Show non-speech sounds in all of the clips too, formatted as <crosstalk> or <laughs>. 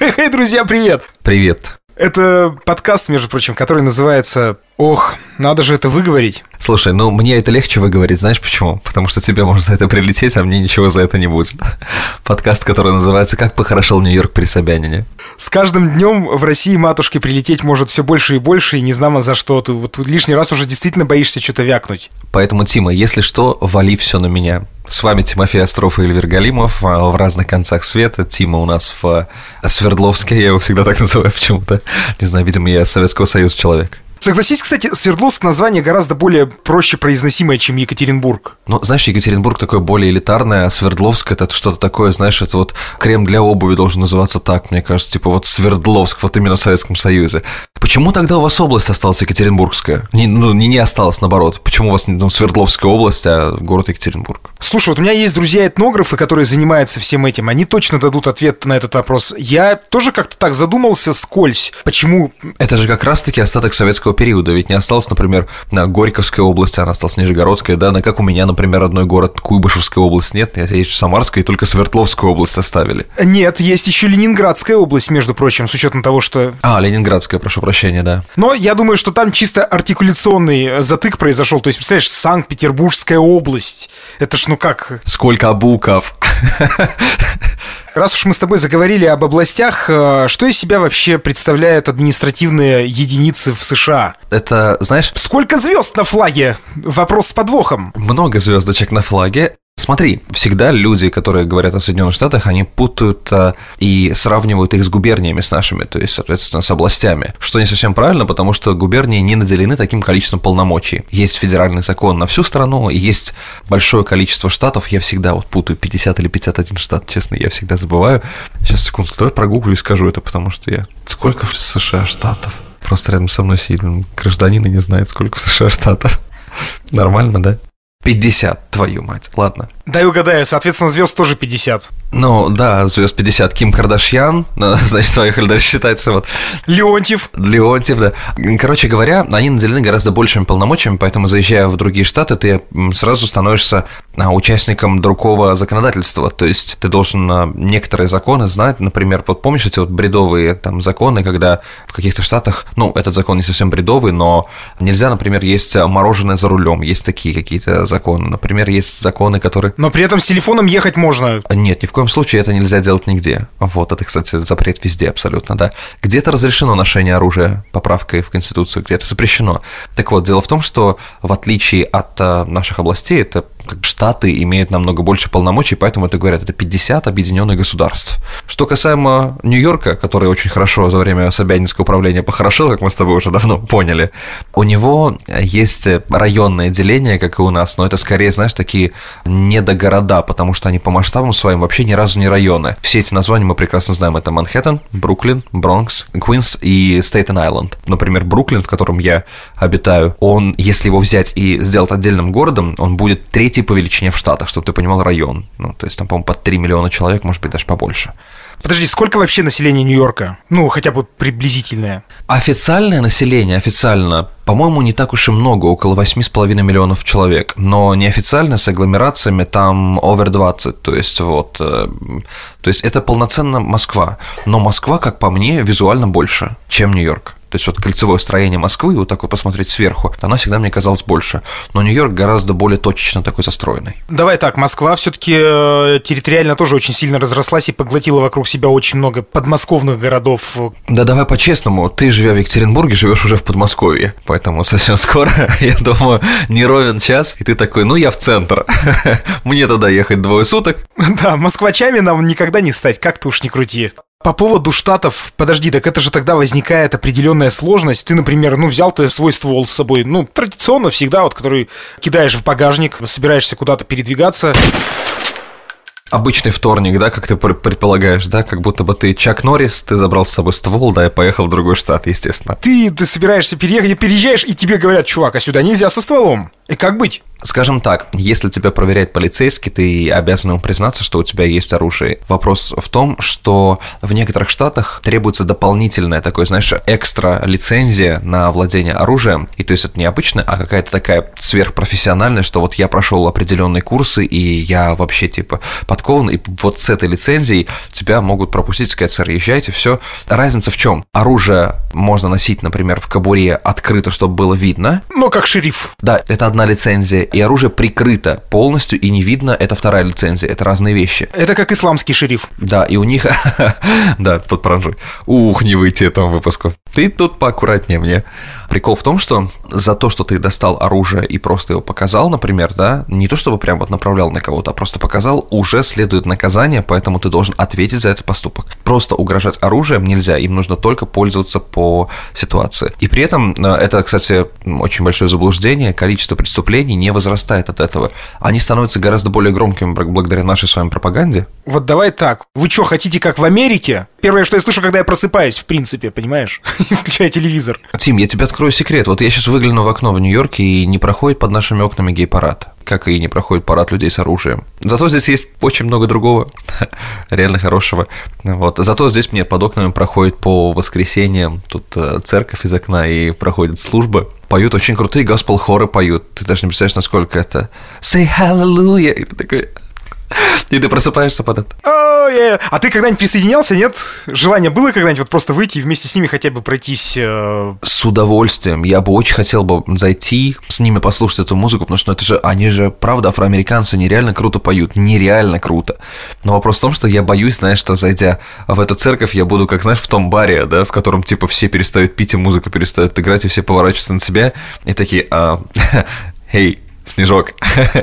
<laughs> Хей, друзья, привет! Привет. Это подкаст, между прочим, который называется «Ох, надо же это выговорить». Слушай, ну мне это легче выговорить, знаешь почему? Потому что тебе может за это прилететь, а мне ничего за это не будет. <laughs> Подкаст, который называется «Как похорошел Нью-Йорк при Собянине». С каждым днем в России матушке прилететь может все больше и больше, и не знамо за что. Ты вот лишний раз уже действительно боишься что-то вякнуть. Поэтому, Тима, если что, вали все на меня. С вами Тимофей Остров и Эльвир Галимов а, в разных концах света. Тима у нас в а, Свердловске, я его всегда так <laughs> называю почему-то. Не знаю, видимо, я Советского Союза человек. Согласись, кстати, Свердловск название гораздо более проще произносимое, чем Екатеринбург. Ну, знаешь, Екатеринбург такой более элитарный, а Свердловск это что-то такое, знаешь, это вот крем для обуви должен называться так, мне кажется, типа вот Свердловск, вот именно в Советском Союзе. Почему тогда у вас область осталась Екатеринбургская? Не, ну, не, не осталась, наоборот. Почему у вас ну, Свердловская область, а город Екатеринбург? Слушай, вот у меня есть друзья-этнографы, которые занимаются всем этим. Они точно дадут ответ на этот вопрос. Я тоже как-то так задумался скользь. Почему? Это же как раз-таки остаток советского периода. Ведь не осталось, например, на Горьковской области, она осталась Нижегородская, да, на как у меня, например, родной город Куйбышевская область нет. Я есть Самарская, и только Свердловскую область оставили. Нет, есть еще Ленинградская область, между прочим, с учетом того, что... А, Ленинградская, прошу прощения, да. Но я думаю, что там чисто артикуляционный затык произошел. То есть, представляешь, Санкт-Петербургская область. Это ж ну как? Сколько букв? Раз уж мы с тобой заговорили об областях, э, что из себя вообще представляют административные единицы в США? Это, знаешь... Сколько звезд на флаге? Вопрос с подвохом. Много звездочек на флаге. Смотри, всегда люди, которые говорят о Соединенных Штатах, они путают а, и сравнивают их с губерниями с нашими, то есть, соответственно, с областями. Что не совсем правильно, потому что губернии не наделены таким количеством полномочий. Есть федеральный закон на всю страну, есть большое количество штатов. Я всегда вот путаю 50 или 51 штат, честно, я всегда забываю. Сейчас, секунду, давай прогуглю и скажу это, потому что я... Сколько в США штатов? Просто рядом со мной сидит гражданин и не знает, сколько в США штатов. <laughs> Нормально, да? 50, твою мать. Ладно. Дай угадаю, соответственно, звезд тоже 50. Ну, да, звезд 50. Ким Кардашьян, ну, <laughs> значит, поехали дальше считается. Вот. Леонтьев. Леонтьев, да. Короче говоря, они наделены гораздо большими полномочиями, поэтому, заезжая в другие штаты, ты сразу становишься а, участником другого законодательства. То есть ты должен а, некоторые законы знать. Например, вот помнишь эти вот бредовые там законы, когда в каких-то штатах, ну, этот закон не совсем бредовый, но нельзя, например, есть мороженое за рулем. Есть такие какие-то законы. Например, есть законы, которые... Но при этом с телефоном ехать можно. Нет, ни в коем случае это нельзя делать нигде. Вот, это, кстати, запрет везде абсолютно, да. Где-то разрешено ношение оружия поправкой в Конституцию, где-то запрещено. Так вот, дело в том, что в отличие от э, наших областей, это штаты имеют намного больше полномочий, поэтому это говорят, это 50 объединенных государств. Что касаемо Нью-Йорка, который очень хорошо за время Собянинского управления похорошел, как мы с тобой уже давно поняли, у него есть районное деление, как и у нас, но это скорее, знаешь, такие недогорода, потому что они по масштабам своим вообще ни разу не районы. Все эти названия мы прекрасно знаем. Это Манхэттен, Бруклин, Бронкс, Квинс и Стейтен-Айленд. Например, Бруклин, в котором я обитаю, он, если его взять и сделать отдельным городом, он будет третий по величине в Штатах, чтобы ты понимал район. Ну, то есть там, по-моему, под 3 миллиона человек, может быть, даже побольше. Подожди, сколько вообще населения Нью-Йорка? Ну, хотя бы приблизительное. Официальное население, официально, по-моему, не так уж и много, около 8,5 миллионов человек. Но неофициально с агломерациями там over 20, то есть вот... Э, то есть это полноценно Москва. Но Москва, как по мне, визуально больше, чем Нью-Йорк. То есть вот кольцевое строение Москвы, вот так вот посмотреть сверху, оно всегда мне казалось больше. Но Нью-Йорк гораздо более точечно такой застроенный. Давай так, Москва все-таки э, территориально тоже очень сильно разрослась и поглотила вокруг себя очень много подмосковных городов. Да давай по-честному, ты, живя в Екатеринбурге, живешь уже в Подмосковье, поэтому совсем <laughs> скоро, я думаю, не ровен час, и ты такой, ну я в центр, <laughs> мне туда ехать двое суток. <laughs> Да, москвачами нам никогда не стать, как ты уж не крути. По поводу штатов, подожди, так это же тогда возникает определенная сложность. Ты, например, ну, взял ты свой ствол с собой, ну, традиционно всегда, вот, который кидаешь в багажник, собираешься куда-то передвигаться. Обычный вторник, да, как ты предполагаешь, да, как будто бы ты Чак Норрис, ты забрал с собой ствол, да, и поехал в другой штат, естественно. Ты, ты собираешься переехать, переезжаешь, и тебе говорят, чувак, а сюда нельзя со стволом. И как быть? Скажем так, если тебя проверяет полицейский, ты обязан ему признаться, что у тебя есть оружие. Вопрос в том, что в некоторых штатах требуется дополнительная такой, знаешь, экстра лицензия на владение оружием. И то есть это не обычная, а какая-то такая сверхпрофессиональная, что вот я прошел определенные курсы, и я вообще типа подкован, и вот с этой лицензией тебя могут пропустить, сказать, сэр, езжайте, все. Разница в чем? Оружие можно носить, например, в кобуре открыто, чтобы было видно. Но как шериф. Да, это одна лицензия и оружие прикрыто полностью и не видно, это вторая лицензия, это разные вещи. Это как исламский шериф. Да, и у них... <laughs> да, тут подпранжуй. Ух, не выйти этому выпуску. Ты тут поаккуратнее мне. Прикол в том, что за то, что ты достал оружие и просто его показал, например, да, не то чтобы прям вот направлял на кого-то, а просто показал, уже следует наказание, поэтому ты должен ответить за этот поступок. Просто угрожать оружием нельзя, им нужно только пользоваться по ситуации. И при этом, э, это, кстати, очень большое заблуждение, количество преступлений не возрастает от этого. Они становятся гораздо более громкими благодаря нашей с вами пропаганде. Вот давай так. Вы что, хотите как в Америке? Первое, что я слышу, когда я просыпаюсь, в принципе, понимаешь? <laughs> Включаю телевизор. Тим, я тебе открою секрет. Вот я сейчас выгляну в окно в Нью-Йорке, и не проходит под нашими окнами гей-парад как и не проходит парад людей с оружием. Зато здесь есть очень много другого, <laughs> реально хорошего. Вот. Зато здесь мне под окнами проходит по воскресеньям, тут э, церковь из окна, и проходит служба. Поют очень крутые госпел-хоры поют. Ты даже не представляешь, насколько это... Say hallelujah! И ты такой... <laughs> И ты просыпаешься под это. Yeah. А ты когда-нибудь присоединялся, нет? Желание было когда-нибудь вот просто выйти и вместе с ними хотя бы пройтись? Э... С удовольствием. Я бы очень хотел бы зайти, с ними послушать эту музыку, потому что ну, это же, они же, правда, афроамериканцы нереально круто поют, нереально круто. Но вопрос в том, что я боюсь, знаешь, что зайдя в эту церковь, я буду, как знаешь, в том баре, да, в котором типа все перестают пить и музыка перестает играть, и все поворачиваются на себя, и такие, а, <laughs> «Эй, Снежок,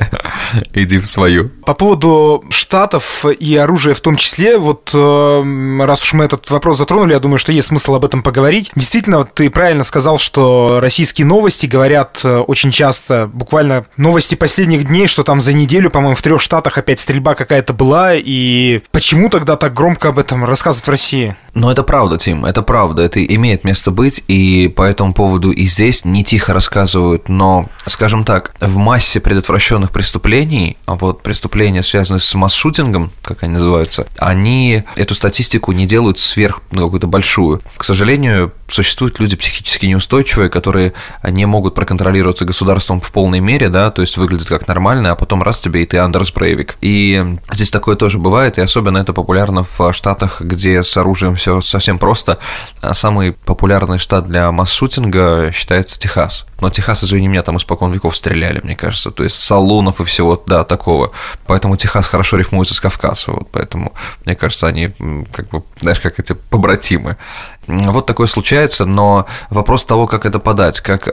<laughs> иди в свою. По поводу штатов и оружия в том числе, вот э, раз уж мы этот вопрос затронули, я думаю, что есть смысл об этом поговорить. Действительно, ты правильно сказал, что российские новости говорят э, очень часто, буквально новости последних дней, что там за неделю, по-моему, в трех штатах опять стрельба какая-то была, и почему тогда так громко об этом рассказывать в России? Ну, это правда, Тим, это правда, это имеет место быть, и по этому поводу и здесь не тихо рассказывают, но, скажем так, в массе предотвращенных преступлений, а вот преступления, связанные с масс-шутингом, как они называются, они эту статистику не делают сверх ну, какую-то большую. К сожалению, существуют люди психически неустойчивые, которые не могут проконтролироваться государством в полной мере, да, то есть выглядят как нормально, а потом раз тебе и ты Андерс Брейвик. И здесь такое тоже бывает, и особенно это популярно в штатах, где с оружием все совсем просто. А самый популярный штат для масс-шутинга считается Техас. Но Техас, извини меня, там испокон веков стреляли, мне кажется. То есть салонов и всего, да, такого. Поэтому Техас хорошо рифмуется с Кавказа. Вот поэтому, мне кажется, они как бы, знаешь, как эти побратимы. Вот такое случается, но вопрос того, как это подать, как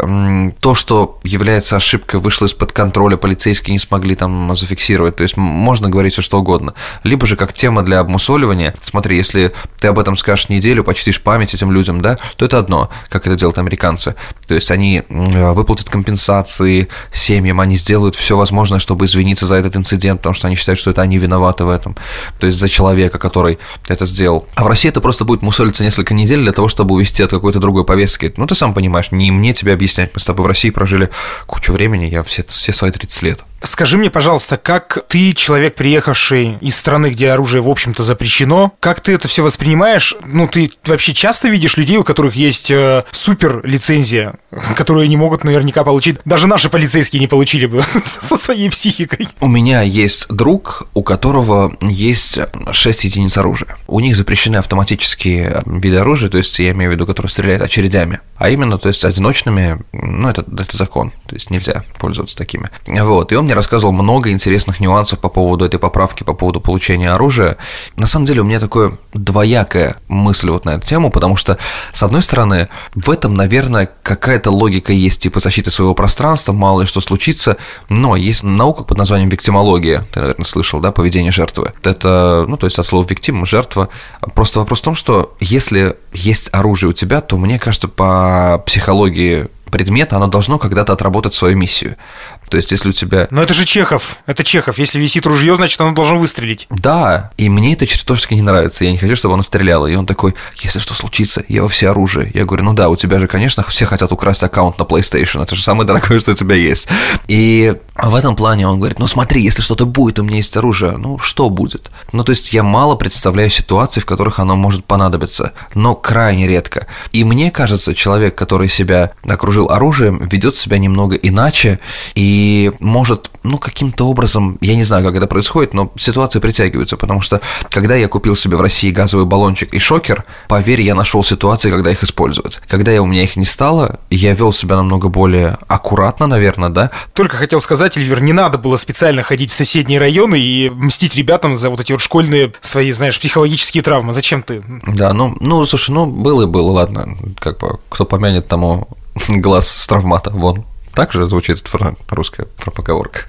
то, что является ошибкой, вышло из-под контроля, полицейские не смогли там зафиксировать, то есть можно говорить все что угодно. Либо же как тема для обмусоливания, смотри, если ты об этом скажешь неделю, почтишь память этим людям, да, то это одно, как это делают американцы. То есть они выплатят компенсации семьям, они сделают все возможное, чтобы извиниться за этот инцидент, потому что они считают, что это они виноваты в этом, то есть за человека, который это сделал. А в России это просто будет мусолиться несколько недель, для того, чтобы увести от какой-то другой повестки. Ну, ты сам понимаешь, не мне тебе объяснять. Мы с тобой в России прожили кучу времени, я все, все свои 30 лет. Скажи мне, пожалуйста, как ты, человек, приехавший из страны, где оружие, в общем-то, запрещено, как ты это все воспринимаешь? Ну, ты вообще часто видишь людей, у которых есть э, супер лицензия, <laughs> которую они могут наверняка получить. Даже наши полицейские не получили бы <laughs> со своей психикой. У меня есть друг, у которого есть 6 единиц оружия. У них запрещены автоматические виды оружия, то есть я имею в виду, которые стреляют очередями. А именно, то есть одиночными, ну, это, это закон, то есть нельзя пользоваться такими. Вот, и он мне рассказывал много интересных нюансов по поводу этой поправки, по поводу получения оружия. На самом деле у меня такое двоякая мысль вот на эту тему, потому что, с одной стороны, в этом, наверное, какая-то логика есть, типа защиты своего пространства, мало ли что случится, но есть наука под названием виктимология, ты, наверное, слышал, да, поведение жертвы. Это, ну, то есть от слова виктим, жертва. Просто вопрос в том, что если есть оружие у тебя, то, мне кажется, по психологии предмета, оно должно когда-то отработать свою миссию. То есть, если у тебя... Но это же Чехов, это Чехов. Если висит ружье, значит, оно должно выстрелить. Да, и мне это чертовски не нравится. Я не хочу, чтобы оно стреляло. И он такой, если что случится, я во все оружие. Я говорю, ну да, у тебя же, конечно, все хотят украсть аккаунт на PlayStation. Это же самое дорогое, что у тебя есть. И в этом плане он говорит, ну смотри, если что-то будет, у меня есть оружие. Ну, что будет? Ну, то есть, я мало представляю ситуации, в которых оно может понадобиться, но крайне редко. И мне кажется, человек, который себя окружил оружием, ведет себя немного иначе и может, ну, каким-то образом, я не знаю, как это происходит, но ситуации притягиваются, потому что когда я купил себе в России газовый баллончик и шокер, поверь, я нашел ситуации, когда их использовать. Когда я, у меня их не стало, я вел себя намного более аккуратно, наверное, да. Только хотел сказать, Эльвир, не надо было специально ходить в соседние районы и мстить ребятам за вот эти вот школьные свои, знаешь, психологические травмы. Зачем ты? Да, ну, ну, слушай, ну, было и было, ладно, как бы, кто помянет тому <laughs> глаз с травмата, вон. Так же звучит русская поговорка.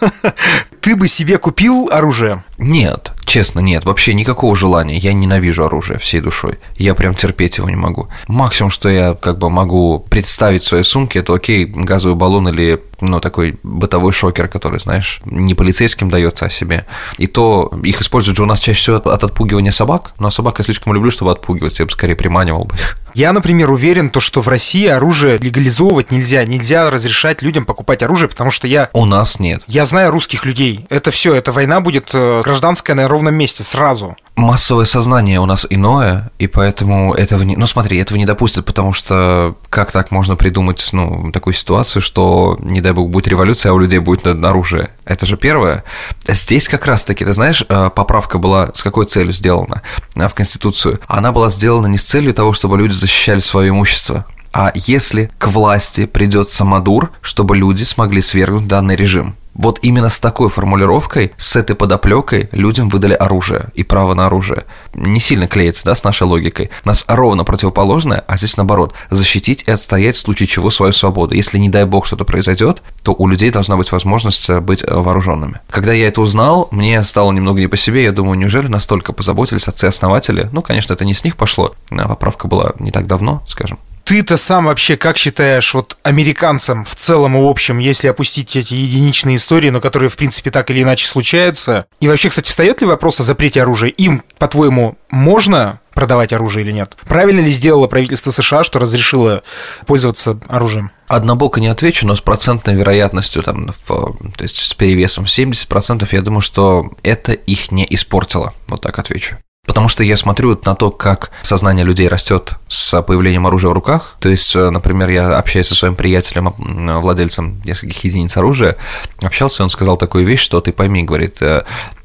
<laughs> Ты бы себе купил оружие? Нет, честно, нет, вообще никакого желания. Я ненавижу оружие всей душой. Я прям терпеть его не могу. Максимум, что я как бы могу представить в своей сумке, это окей, газовый баллон или ну, такой бытовой шокер, который, знаешь, не полицейским дается о себе. И то их используют же у нас чаще всего от, от отпугивания собак, но собак я слишком люблю, чтобы отпугивать, я бы скорее приманивал бы их. Я, например, уверен, то, что в России оружие легализовывать нельзя. Нельзя разрешать людям покупать оружие, потому что я... У нас нет. Я знаю русских людей. Это все, эта война будет э, гражданская на ровном месте сразу. Массовое сознание у нас иное, и поэтому этого не... Ну смотри, этого не допустят, потому что как так можно придумать, ну, такую ситуацию, что, не дай бог, будет революция, а у людей будет оружие? Это же первое. Здесь как раз-таки, ты знаешь, э, поправка была с какой целью сделана э, в Конституцию? Она была сделана не с целью того, чтобы люди защищали свое имущество, а если к власти придет самодур, чтобы люди смогли свергнуть данный режим. Вот именно с такой формулировкой, с этой подоплекой людям выдали оружие и право на оружие. Не сильно клеится, да, с нашей логикой. Нас ровно противоположное, а здесь наоборот. Защитить и отстоять в случае чего свою свободу. Если, не дай бог, что-то произойдет, то у людей должна быть возможность э, быть э, вооруженными. Когда я это узнал, мне стало немного не по себе. Я думаю, неужели настолько позаботились отцы-основатели? Ну, конечно, это не с них пошло. Поправка была не так давно, скажем ты-то сам вообще как считаешь, вот американцам в целом и в общем, если опустить эти единичные истории, но которые, в принципе, так или иначе случаются? И вообще, кстати, встает ли вопрос о запрете оружия? Им, по-твоему, можно продавать оружие или нет? Правильно ли сделало правительство США, что разрешило пользоваться оружием? Однобоко не отвечу, но с процентной вероятностью, там, в, то есть с перевесом 70%, я думаю, что это их не испортило. Вот так отвечу. Потому что я смотрю на то, как сознание людей растет с появлением оружия в руках. То есть, э, например, я общаюсь со своим приятелем, владельцем нескольких единиц оружия, общался, он сказал такую вещь, что ты пойми, говорит, э,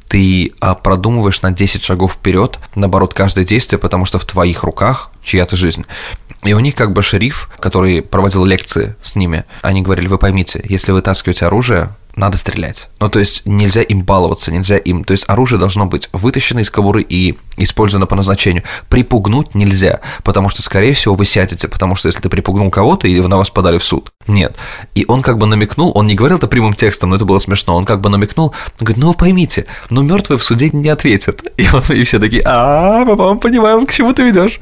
ты а, продумываешь на 10 шагов вперед, наоборот, каждое действие, потому что в твоих руках чья-то жизнь. И у них как бы шериф, который проводил лекции с ними, они говорили, вы поймите, если вы таскиваете оружие, надо стрелять. Ну, то есть нельзя им баловаться, нельзя им... То есть оружие должно быть вытащено из кобуры и использовано по назначению. Припугнуть нельзя, потому что, скорее всего, вы сядете, потому что если ты припугнул кого-то, и на вас подали в суд. Нет. И он как бы намекнул, он не говорил это прямым текстом, но это было смешно, он как бы намекнул, он говорит, ну вы поймите, но мертвые в суде не ответят. <laughs> И, он, и все такие, а, мы понимаем, к чему ты ведешь.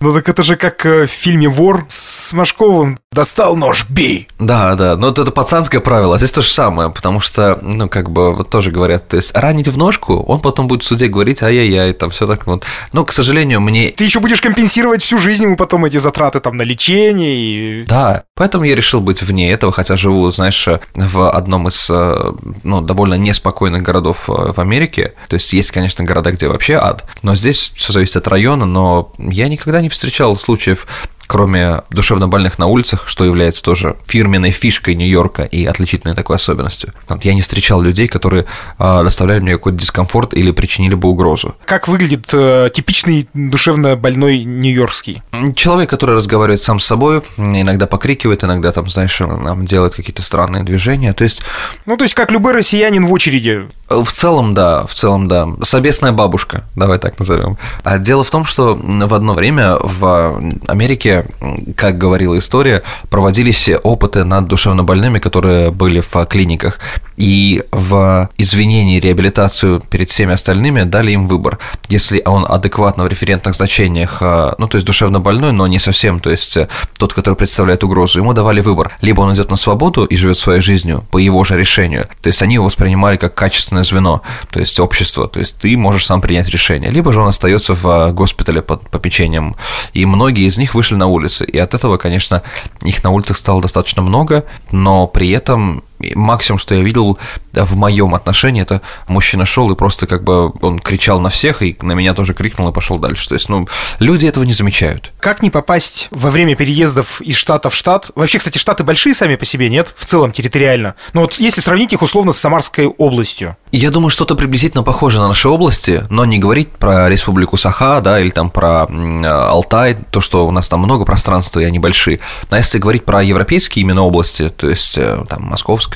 Ну так это же как э, в фильме «Вор» с Машковым. Достал нож, бей. Да, да, но это пацанское правило, а здесь то же самое, потому что, ну, как бы, вот тоже говорят, то есть ранить в ножку, он потом будет в суде говорить, ай-яй-яй, там все так вот. Но, к сожалению, мне... Ты еще будешь компенсировать всю жизнь ему потом эти затраты там на лечение и... Да, поэтому я решил быть вне этого, хотя живу, знаешь, в одном из, э, ну, довольно неспокойных городов э, в Америке. То есть есть, конечно, города, где вообще ад, но здесь все зависит от района, но я никогда не встречал случаев кроме душевнобольных на улицах, что является тоже фирменной фишкой Нью-Йорка и отличительной такой особенностью. Я не встречал людей, которые э, доставляли мне какой-то дискомфорт или причинили бы угрозу. Как выглядит э, типичный душевно больной нью-йоркский? Человек, который разговаривает сам с собой, иногда покрикивает, иногда там, знаешь, делает какие-то странные движения. То есть... Ну, то есть, как любой россиянин в очереди. В целом, да, в целом, да. Собесная бабушка, давай так назовем. А дело в том, что в одно время в Америке, как говорила история, проводились опыты над душевнобольными, которые были в клиниках. И в извинении реабилитацию перед всеми остальными дали им выбор. Если он адекватно в референтных значениях, а, ну, то есть душевно больной, но не совсем, то есть э, тот, который представляет угрозу, ему давали выбор. Либо он идет на свободу и живет своей жизнью по его же решению. То есть они его воспринимали как качественное звено, то есть общество, то есть ты можешь сам принять решение. Либо же он остается в э, госпитале под попечением. И многие из них вышли на улицы. И от этого, конечно, их на улицах стало достаточно много, но при этом максимум, что я видел в моем отношении, это мужчина шел и просто как бы он кричал на всех, и на меня тоже крикнул и пошел дальше. То есть, ну, люди этого не замечают. Как не попасть во время переездов из штата в штат? Вообще, кстати, штаты большие сами по себе, нет? В целом территориально. Но вот если сравнить их условно с Самарской областью. Я думаю, что-то приблизительно похоже на наши области, но не говорить про республику Саха, да, или там про Алтай, то, что у нас там много пространства, и они большие. А если говорить про европейские именно области, то есть э, там Московская,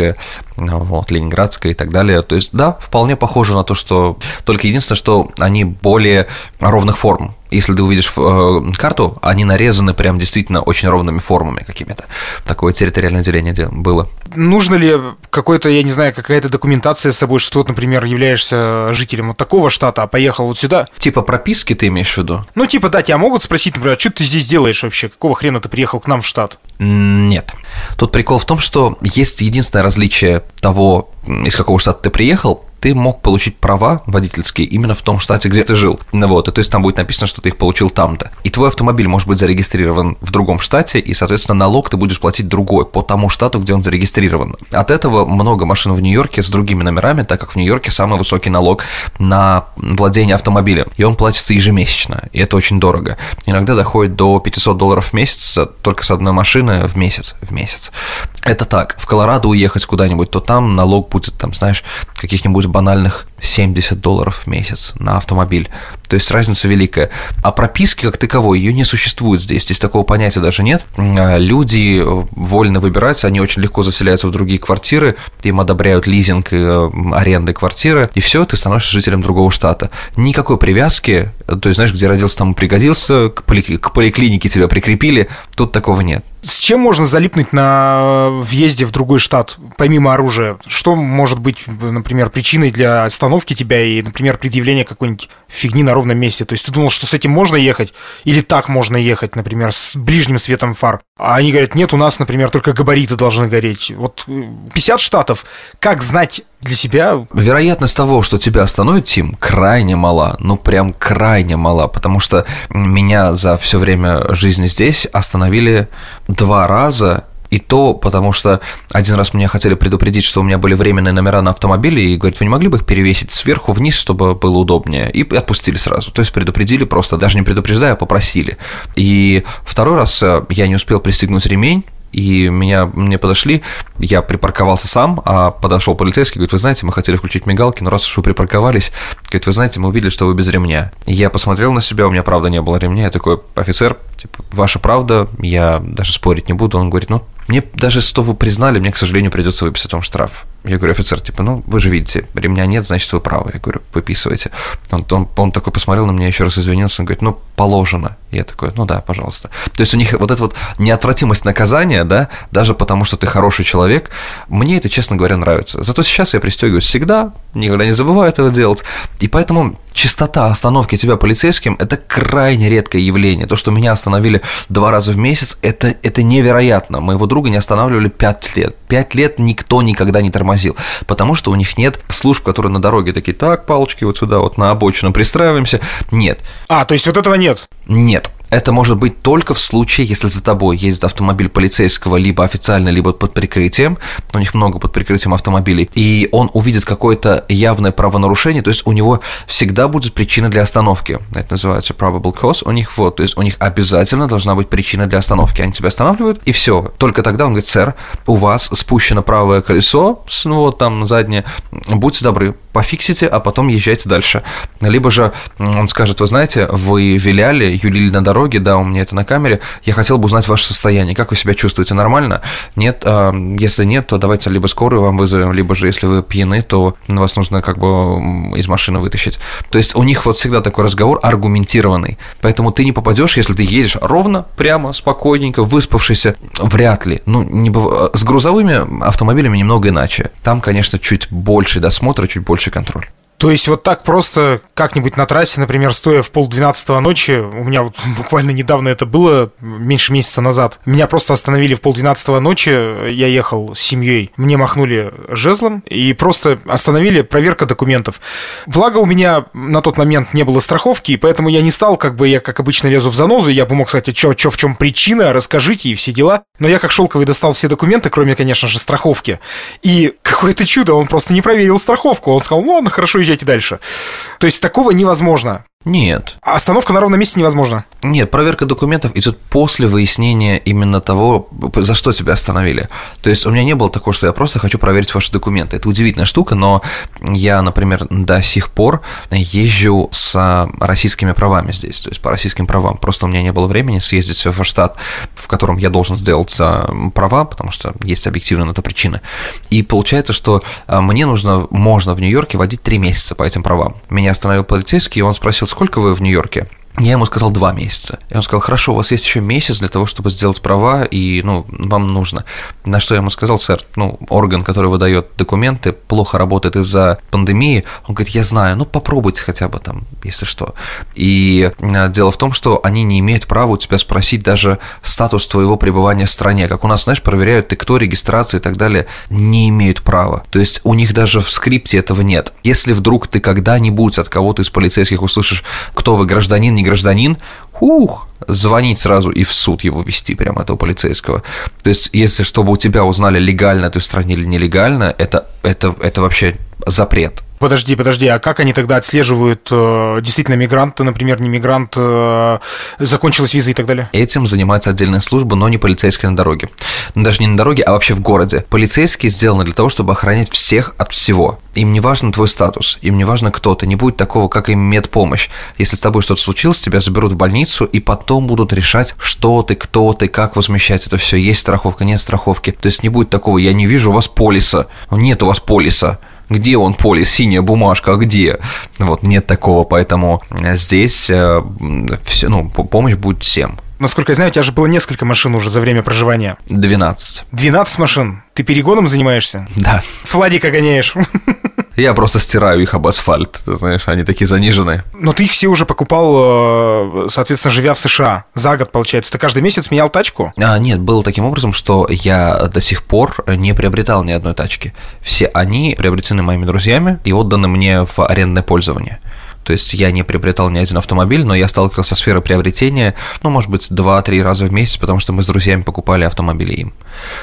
вот, Ленинградская и так далее. То есть, да, вполне похоже на то, что... Только единственное, что они более ровных форм. Если ты увидишь э, карту, они нарезаны прям действительно очень ровными формами какими-то. Такое территориальное деление было. Нужно ли какой-то, я не знаю, какая-то документация с собой, что ты, например, являешься жителем вот такого штата, а поехал вот сюда? Типа прописки ты имеешь в виду? Ну, типа, да, тебя могут спросить, например, а что ты здесь делаешь вообще? Какого хрена ты приехал к нам в штат? Нет. Тут прикол в том, что есть единственное различие того, из какого штата ты приехал, ты мог получить права водительские именно в том штате, где ты жил. Вот, и то есть там будет написано, что ты их получил там-то. И твой автомобиль может быть зарегистрирован в другом штате, и, соответственно, налог ты будешь платить другой, по тому штату, где он зарегистрирован. От этого много машин в Нью-Йорке с другими номерами, так как в Нью-Йорке самый высокий налог на владение автомобилем, и он платится ежемесячно, и это очень дорого. Иногда доходит до 500 долларов в месяц только с одной машины в месяц, в месяц. Это так. В Колорадо уехать куда-нибудь, то там налог будет, там, знаешь, каких-нибудь банальных 70 долларов в месяц на автомобиль. То есть разница великая. А прописки как таковой, ее не существует здесь. Здесь такого понятия даже нет. А люди вольно выбираются, они очень легко заселяются в другие квартиры, им одобряют лизинг и э, аренды квартиры, и все, ты становишься жителем другого штата. Никакой привязки, то есть, знаешь, где родился, там пригодился, к, поли- к поликлинике тебя прикрепили, тут такого нет. С чем можно залипнуть на въезде в другой штат, помимо оружия? Что может быть, например, причиной для остановки тебя и, например, предъявления какой-нибудь фигни на ровном месте? То есть ты думал, что с этим можно ехать? Или так можно ехать, например, с ближним светом фар? А они говорят, нет, у нас, например, только габариты должны гореть. Вот 50 штатов. Как знать для себя? Вероятность того, что тебя остановит, Тим, крайне мала. Ну, прям крайне мала. Потому что меня за все время жизни здесь остановили два раза и то потому, что один раз меня хотели предупредить, что у меня были временные номера на автомобиле, и говорят, вы не могли бы их перевесить сверху вниз, чтобы было удобнее? И отпустили сразу. То есть предупредили просто, даже не предупреждая, а попросили. И второй раз э, я не успел пристегнуть ремень, и меня, мне подошли, я припарковался сам, а подошел полицейский, говорит, вы знаете, мы хотели включить мигалки, но раз уж вы припарковались, говорит, вы знаете, мы увидели, что вы без ремня. И я посмотрел на себя, у меня правда не было ремня, я такой, офицер, типа, ваша правда, я даже спорить не буду. Он говорит, ну, мне даже что вы признали, мне, к сожалению, придется выписать вам штраф. Я говорю, офицер, типа, ну, вы же видите, ремня нет, значит, вы правы. Я говорю, выписывайте. Он, он, он такой посмотрел на меня, еще раз извинился, он говорит, ну, положено. Я такой, ну да, пожалуйста. То есть у них вот эта вот неотвратимость наказания, да, даже потому что ты хороший человек, мне это, честно говоря, нравится. Зато сейчас я пристегиваюсь всегда, никогда не забываю этого делать. И поэтому частота остановки тебя полицейским – это крайне редкое явление. То, что меня остановили два раза в месяц, это, это невероятно. Моего друга не останавливали пять лет. Пять лет никто никогда не тормозил, потому что у них нет служб, которые на дороге такие, так, палочки вот сюда, вот на обочину пристраиваемся. Нет. А, то есть вот этого нет? Нет. Это может быть только в случае, если за тобой ездит автомобиль полицейского либо официально, либо под прикрытием. У них много под прикрытием автомобилей. И он увидит какое-то явное правонарушение, то есть у него всегда будет причина для остановки. Это называется probable cause. У них вот, то есть у них обязательно должна быть причина для остановки. Они тебя останавливают, и все. Только тогда он говорит, сэр, у вас спущено правое колесо, ну вот там заднее, будьте добры, пофиксите, а потом езжайте дальше. Либо же он скажет, вы знаете, вы виляли, юлили на дороге, да, у меня это на камере, я хотел бы узнать ваше состояние, как вы себя чувствуете, нормально? Нет, а, если нет, то давайте либо скорую вам вызовем, либо же если вы пьяны, то вас нужно как бы из машины вытащить. То есть у них вот всегда такой разговор аргументированный, поэтому ты не попадешь, если ты едешь ровно, прямо, спокойненько, выспавшийся, вряд ли. Ну, не быв... с грузовыми автомобилями немного иначе. Там, конечно, чуть больше досмотра, чуть больше контроль. То есть вот так просто как-нибудь на трассе, например, стоя в полдвенадцатого ночи, у меня вот <laughs> буквально недавно это было, меньше месяца назад, меня просто остановили в полдвенадцатого ночи, я ехал с семьей, мне махнули жезлом и просто остановили проверка документов. Благо у меня на тот момент не было страховки, и поэтому я не стал, как бы я как обычно лезу в занозу, я бы мог сказать, а что, в чем причина, расскажите и все дела. Но я как шелковый достал все документы, кроме, конечно же, страховки. И <laughs> какое-то чудо, он просто не проверил страховку. Он сказал, ну ладно, хорошо, езжайте дальше. То есть такого невозможно. Нет. А остановка на ровном месте невозможна. Нет, проверка документов идет после выяснения именно того, за что тебя остановили. То есть у меня не было такого, что я просто хочу проверить ваши документы. Это удивительная штука, но я, например, до сих пор езжу с российскими правами здесь, то есть по российским правам. Просто у меня не было времени съездить в штат, в котором я должен сделать права, потому что есть объективно на это причины. И получается, что а, мне нужно, можно в Нью-Йорке водить три месяца по этим правам. Меня остановил полицейский, и он спросил, сколько вы в Нью-Йорке? Я ему сказал два месяца. И он сказал, хорошо, у вас есть еще месяц для того, чтобы сделать права, и, ну, вам нужно. На что я ему сказал, сэр, ну, орган, который выдает документы, плохо работает из-за пандемии. Он говорит, я знаю, ну, попробуйте хотя бы там, если что. И а, дело в том, что они не имеют права у тебя спросить даже статус твоего пребывания в стране. Как у нас, знаешь, проверяют ты кто, регистрация и так далее, не имеют права. То есть у них даже в скрипте этого нет. Если вдруг ты когда-нибудь от кого-то из полицейских услышишь, кто вы, гражданин, не гражданин, ух, звонить сразу и в суд его вести, прямо этого полицейского. То есть, если чтобы у тебя узнали, легально ты в стране или нелегально, это, это, это вообще запрет. Подожди, подожди, а как они тогда отслеживают э, действительно мигрант, например, не мигрант, э, закончилась виза и так далее? Этим занимается отдельная служба, но не полицейская на дороге. Даже не на дороге, а вообще в городе. Полицейские сделаны для того, чтобы охранять всех от всего. Им не важен твой статус, им не важно кто ты, не будет такого, как им медпомощь. Если с тобой что-то случилось, тебя заберут в больницу и потом будут решать, что ты, кто ты, как возмещать это все. Есть страховка, нет страховки. То есть не будет такого, я не вижу у вас полиса. Нет у вас полиса где он полис, синяя бумажка, а где? Вот нет такого, поэтому здесь э, все, ну, помощь будет всем. Насколько я знаю, у тебя же было несколько машин уже за время проживания. 12. 12 машин? Ты перегоном занимаешься? Да. С Владика гоняешь? Я просто стираю их об асфальт, ты знаешь, они такие заниженные. Но ты их все уже покупал, э, соответственно, живя в США. За год, получается. Ты каждый месяц менял тачку? А, нет, было таким образом, что я до сих пор не приобретал ни одной тачки. Все они приобретены моими друзьями и отданы мне в арендное пользование. То есть я не приобретал ни один автомобиль, но я сталкивался со сферой приобретения, ну, может быть, 2-3 раза в месяц, потому что мы с друзьями покупали автомобили им.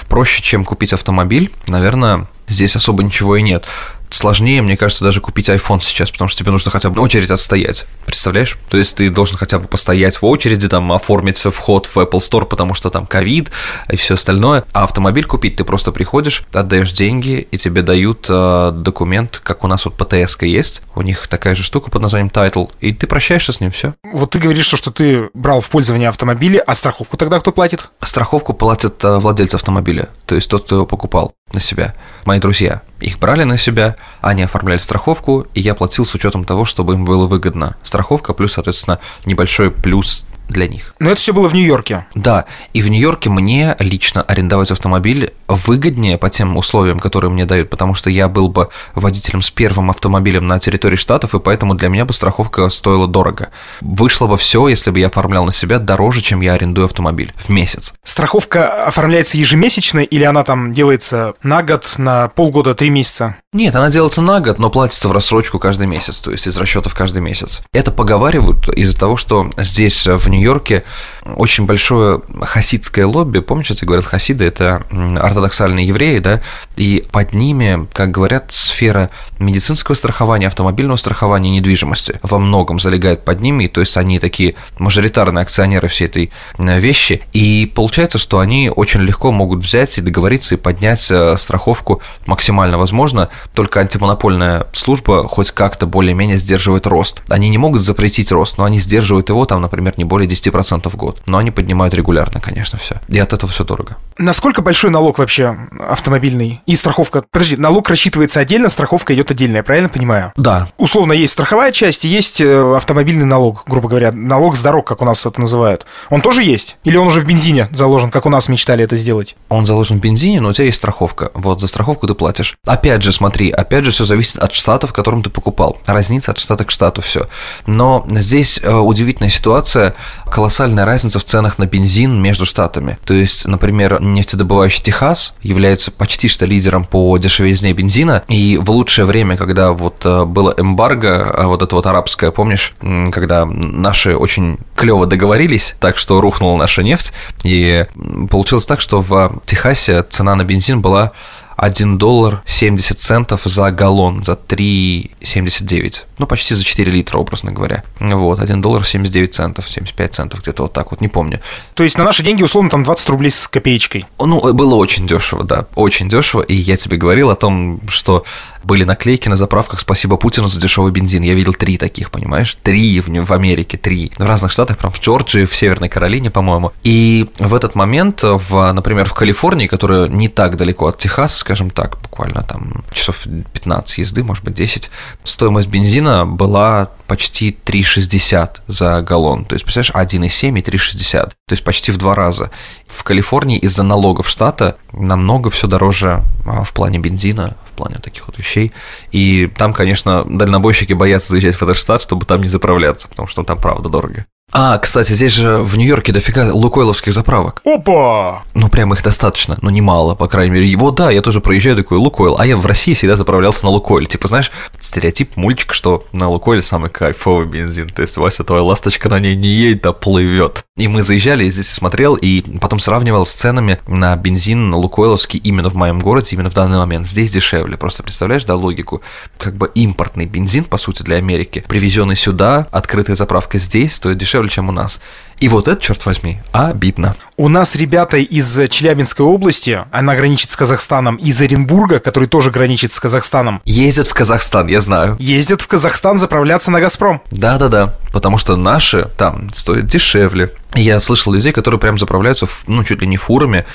Проще, чем купить автомобиль, наверное, здесь особо ничего и нет сложнее, мне кажется, даже купить iPhone сейчас, потому что тебе нужно хотя бы очередь отстоять. Представляешь? То есть ты должен хотя бы постоять в очереди, там, оформить вход в Apple Store, потому что там ковид и все остальное. А автомобиль купить ты просто приходишь, отдаешь деньги, и тебе дают э, документ, как у нас вот птс есть. У них такая же штука под названием Title, и ты прощаешься с ним, все. Вот ты говоришь, что, что ты брал в пользование автомобили, а страховку тогда кто платит? Страховку платят э, владельцы автомобиля, то есть тот, кто его покупал на себя. Мои друзья их брали на себя, они оформляли страховку, и я платил с учетом того, чтобы им было выгодно. Страховка плюс, соответственно, небольшой плюс для них. Но это все было в Нью-Йорке. Да, и в Нью-Йорке мне лично арендовать автомобиль выгоднее по тем условиям, которые мне дают, потому что я был бы водителем с первым автомобилем на территории штатов, и поэтому для меня бы страховка стоила дорого. Вышло бы все, если бы я оформлял на себя дороже, чем я арендую автомобиль в месяц. Страховка оформляется ежемесячно или она там делается на год, на полгода, три месяца? Нет, она делается на год, но платится в рассрочку каждый месяц, то есть из расчетов каждый месяц. Это поговаривают из-за того, что здесь в Нью-Йорке очень большое хасидское лобби. Тебе говорил, хасиды – это ортодоксальные евреи, да? И под ними, как говорят, сфера медицинского страхования, автомобильного страхования и недвижимости во многом залегает под ними, то есть они такие мажоритарные акционеры всей этой вещи, и получается, что они очень легко могут взять и договориться и поднять э, страховку максимально возможно, только антимонопольная служба хоть как-то более-менее сдерживает рост. Они не могут запретить рост, но они сдерживают его там, например, не более 10% в год. Но они поднимают регулярно, конечно, все. И от этого все дорого. Насколько большой налог вообще автомобильный и страховка? Подожди, налог рассчитывается отдельно, страховка идет отдельно, я правильно понимаю? Да. Условно есть страховая часть и есть э, автомобильный налог, грубо говоря, налог с дорог, как у нас это называют. Он тоже есть? Или он уже в бензине заложен, как у нас мечтали это сделать? Он заложен в бензине, но у тебя есть страховка. Вот за страховку ты платишь. Опять же, смотри, опять же, все зависит от штата, в котором ты покупал. Разница от штата к штату все. Но здесь э, удивительная ситуация, колоссальная разница в ценах на бензин между штатами. То есть, например, нефтедобывающий Техас является почти что лидером по дешевизне бензина, и в лучшее время, когда вот э, было эмбарго, а вот это вот арабское, помнишь, когда наши очень клево договорились, так что рухнула наша нефть, и получилось так, что в Техасе цена на бензин была 1 доллар 70 центов за галлон, за 3,79. Ну, почти за 4 литра, образно говоря. Вот, 1 доллар 79 центов, 75 центов, где-то вот так вот, не помню. То есть на наши деньги, условно, там 20 рублей с копеечкой. Ну, было очень дешево, да, очень дешево. И я тебе говорил о том, что были наклейки на заправках «Спасибо Путину за дешевый бензин». Я видел три таких, понимаешь? Три в, в Америке, три. В разных штатах, прям в Джорджии, в Северной Каролине, по-моему. И в этот момент, в, например, в Калифорнии, которая не так далеко от Техаса, скажем так, буквально там часов 15 езды, может быть, 10, стоимость бензина была почти 3,60 за галлон. То есть, представляешь, 1,7 и 3,60. То есть почти в два раза. В Калифорнии из-за налогов штата намного все дороже а, в плане бензина, в плане таких вот вещей. И там, конечно, дальнобойщики боятся заезжать в этот штат, чтобы там не заправляться, потому что там правда дорого. А, кстати, здесь же в Нью-Йорке дофига лукойловских заправок. Опа! Ну, прям их достаточно, но немало, по крайней мере. Его, да, я тоже проезжаю такой Лукойл, а я в России всегда заправлялся на Лукойле. Типа, знаешь, стереотип мультик, что на Лукойле самый кайфовый бензин. То есть, Вася, твоя ласточка на ней не едет, а плывет. И мы заезжали, я здесь смотрел, и потом сравнивал с ценами на бензин на Лукойловский именно в моем городе, именно в данный момент. Здесь дешевле. Просто представляешь, да, логику? Как бы импортный бензин, по сути, для Америки, привезенный сюда, открытая заправка здесь, стоит дешевле, чем у нас. И вот это, черт возьми, обидно. У нас ребята из Челябинской области, она граничит с Казахстаном, из Оренбурга, который тоже граничит с Казахстаном. Ездят в Казахстан, я знаю. Ездят в Казахстан заправляться на «Газпром». Да-да-да, потому что наши там стоят дешевле. Я слышал людей, которые прям заправляются, ну, чуть ли не фурами,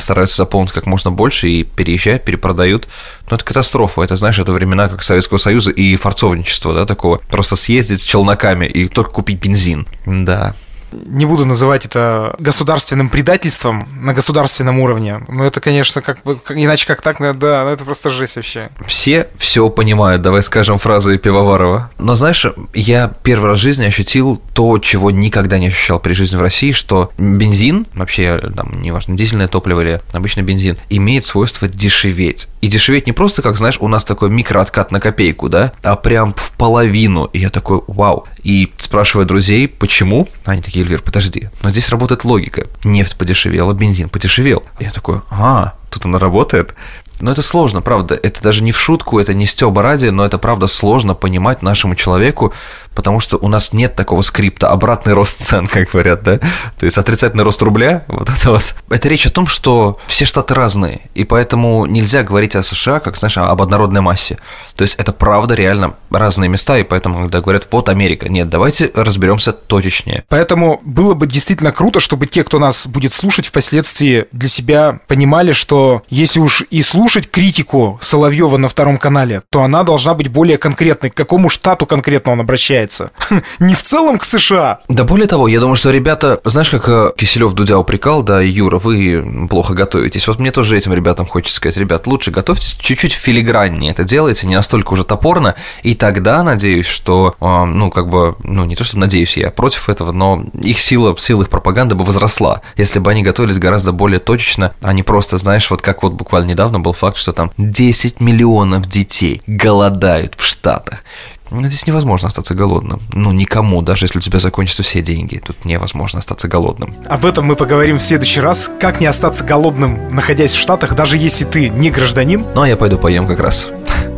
стараются заполнить как можно больше и переезжают, перепродают. Но это катастрофа. Это, знаешь, это времена как Советского Союза и форцовничества, да, такого. Просто съездить с челноками и только купить бензин. Да не буду называть это государственным предательством на государственном уровне. Но это, конечно, как бы иначе как так, да, да, это просто жесть вообще. Все все понимают, давай скажем фразы Пивоварова. Но знаешь, я первый раз в жизни ощутил то, чего никогда не ощущал при жизни в России, что бензин, вообще, там, неважно, дизельное топливо или обычный бензин, имеет свойство дешеветь. И дешеветь не просто, как, знаешь, у нас такой микрооткат на копейку, да, а прям в половину. И я такой, вау. И спрашиваю друзей, почему, они такие, Эльвир, подожди, но здесь работает логика. Нефть подешевела, бензин подешевел. Я такой, а, тут она работает. Но это сложно, правда. Это даже не в шутку, это не стёба ради, но это правда сложно понимать нашему человеку, потому что у нас нет такого скрипта, обратный рост цен, как говорят, да? То есть отрицательный рост рубля, вот это вот. Это речь о том, что все штаты разные, и поэтому нельзя говорить о США, как, знаешь, об однородной массе. То есть это правда реально разные места, и поэтому, когда говорят, вот Америка, нет, давайте разберемся точечнее. Поэтому было бы действительно круто, чтобы те, кто нас будет слушать впоследствии, для себя понимали, что если уж и слушать критику Соловьева на втором канале, то она должна быть более конкретной, к какому штату конкретно он обращается. <laughs> Не в целом к США. Да более того, я думаю, что ребята, знаешь, как э, Киселев Дудя упрекал, да, Юра, вы плохо готовитесь. Вот мне тоже этим ребятам хочется сказать, ребят, лучше готовьтесь чуть-чуть филиграннее это делайте, не настолько уже топорно, и тогда, надеюсь, что, э, ну, как бы, ну, не то, что надеюсь, я против этого, но их сила, сила их пропаганды бы возросла, если бы они готовились гораздо более точечно, а не просто, знаешь, вот как вот буквально недавно был факт, что там 10 миллионов детей голодают в Штатах Ну, здесь невозможно остаться голодным. Ну, никому, даже если у тебя закончатся все деньги, тут невозможно остаться голодным. Об этом мы поговорим в следующий раз. Как не остаться голодным, находясь в Штатах, даже если ты не гражданин. Ну, а я пойду поем как раз.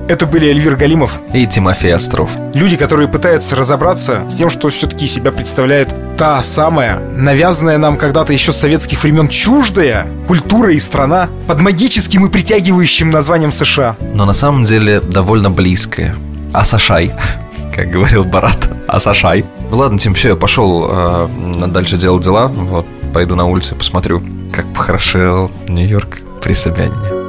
Это были Эльвир Галимов и Тимофей Остров. Люди, которые пытаются разобраться с тем, что все-таки себя представляет та самая, навязанная нам когда-то еще с советских времен чуждая культура и страна под магическим и притягивающим названием США. Но на самом деле довольно близкая. Асашай, как говорил Барат. Асашай. Ну ладно, Тим, все, я пошел э, дальше делать дела. Вот, пойду на улицу, посмотрю, как похорошел Нью-Йорк при Собянине.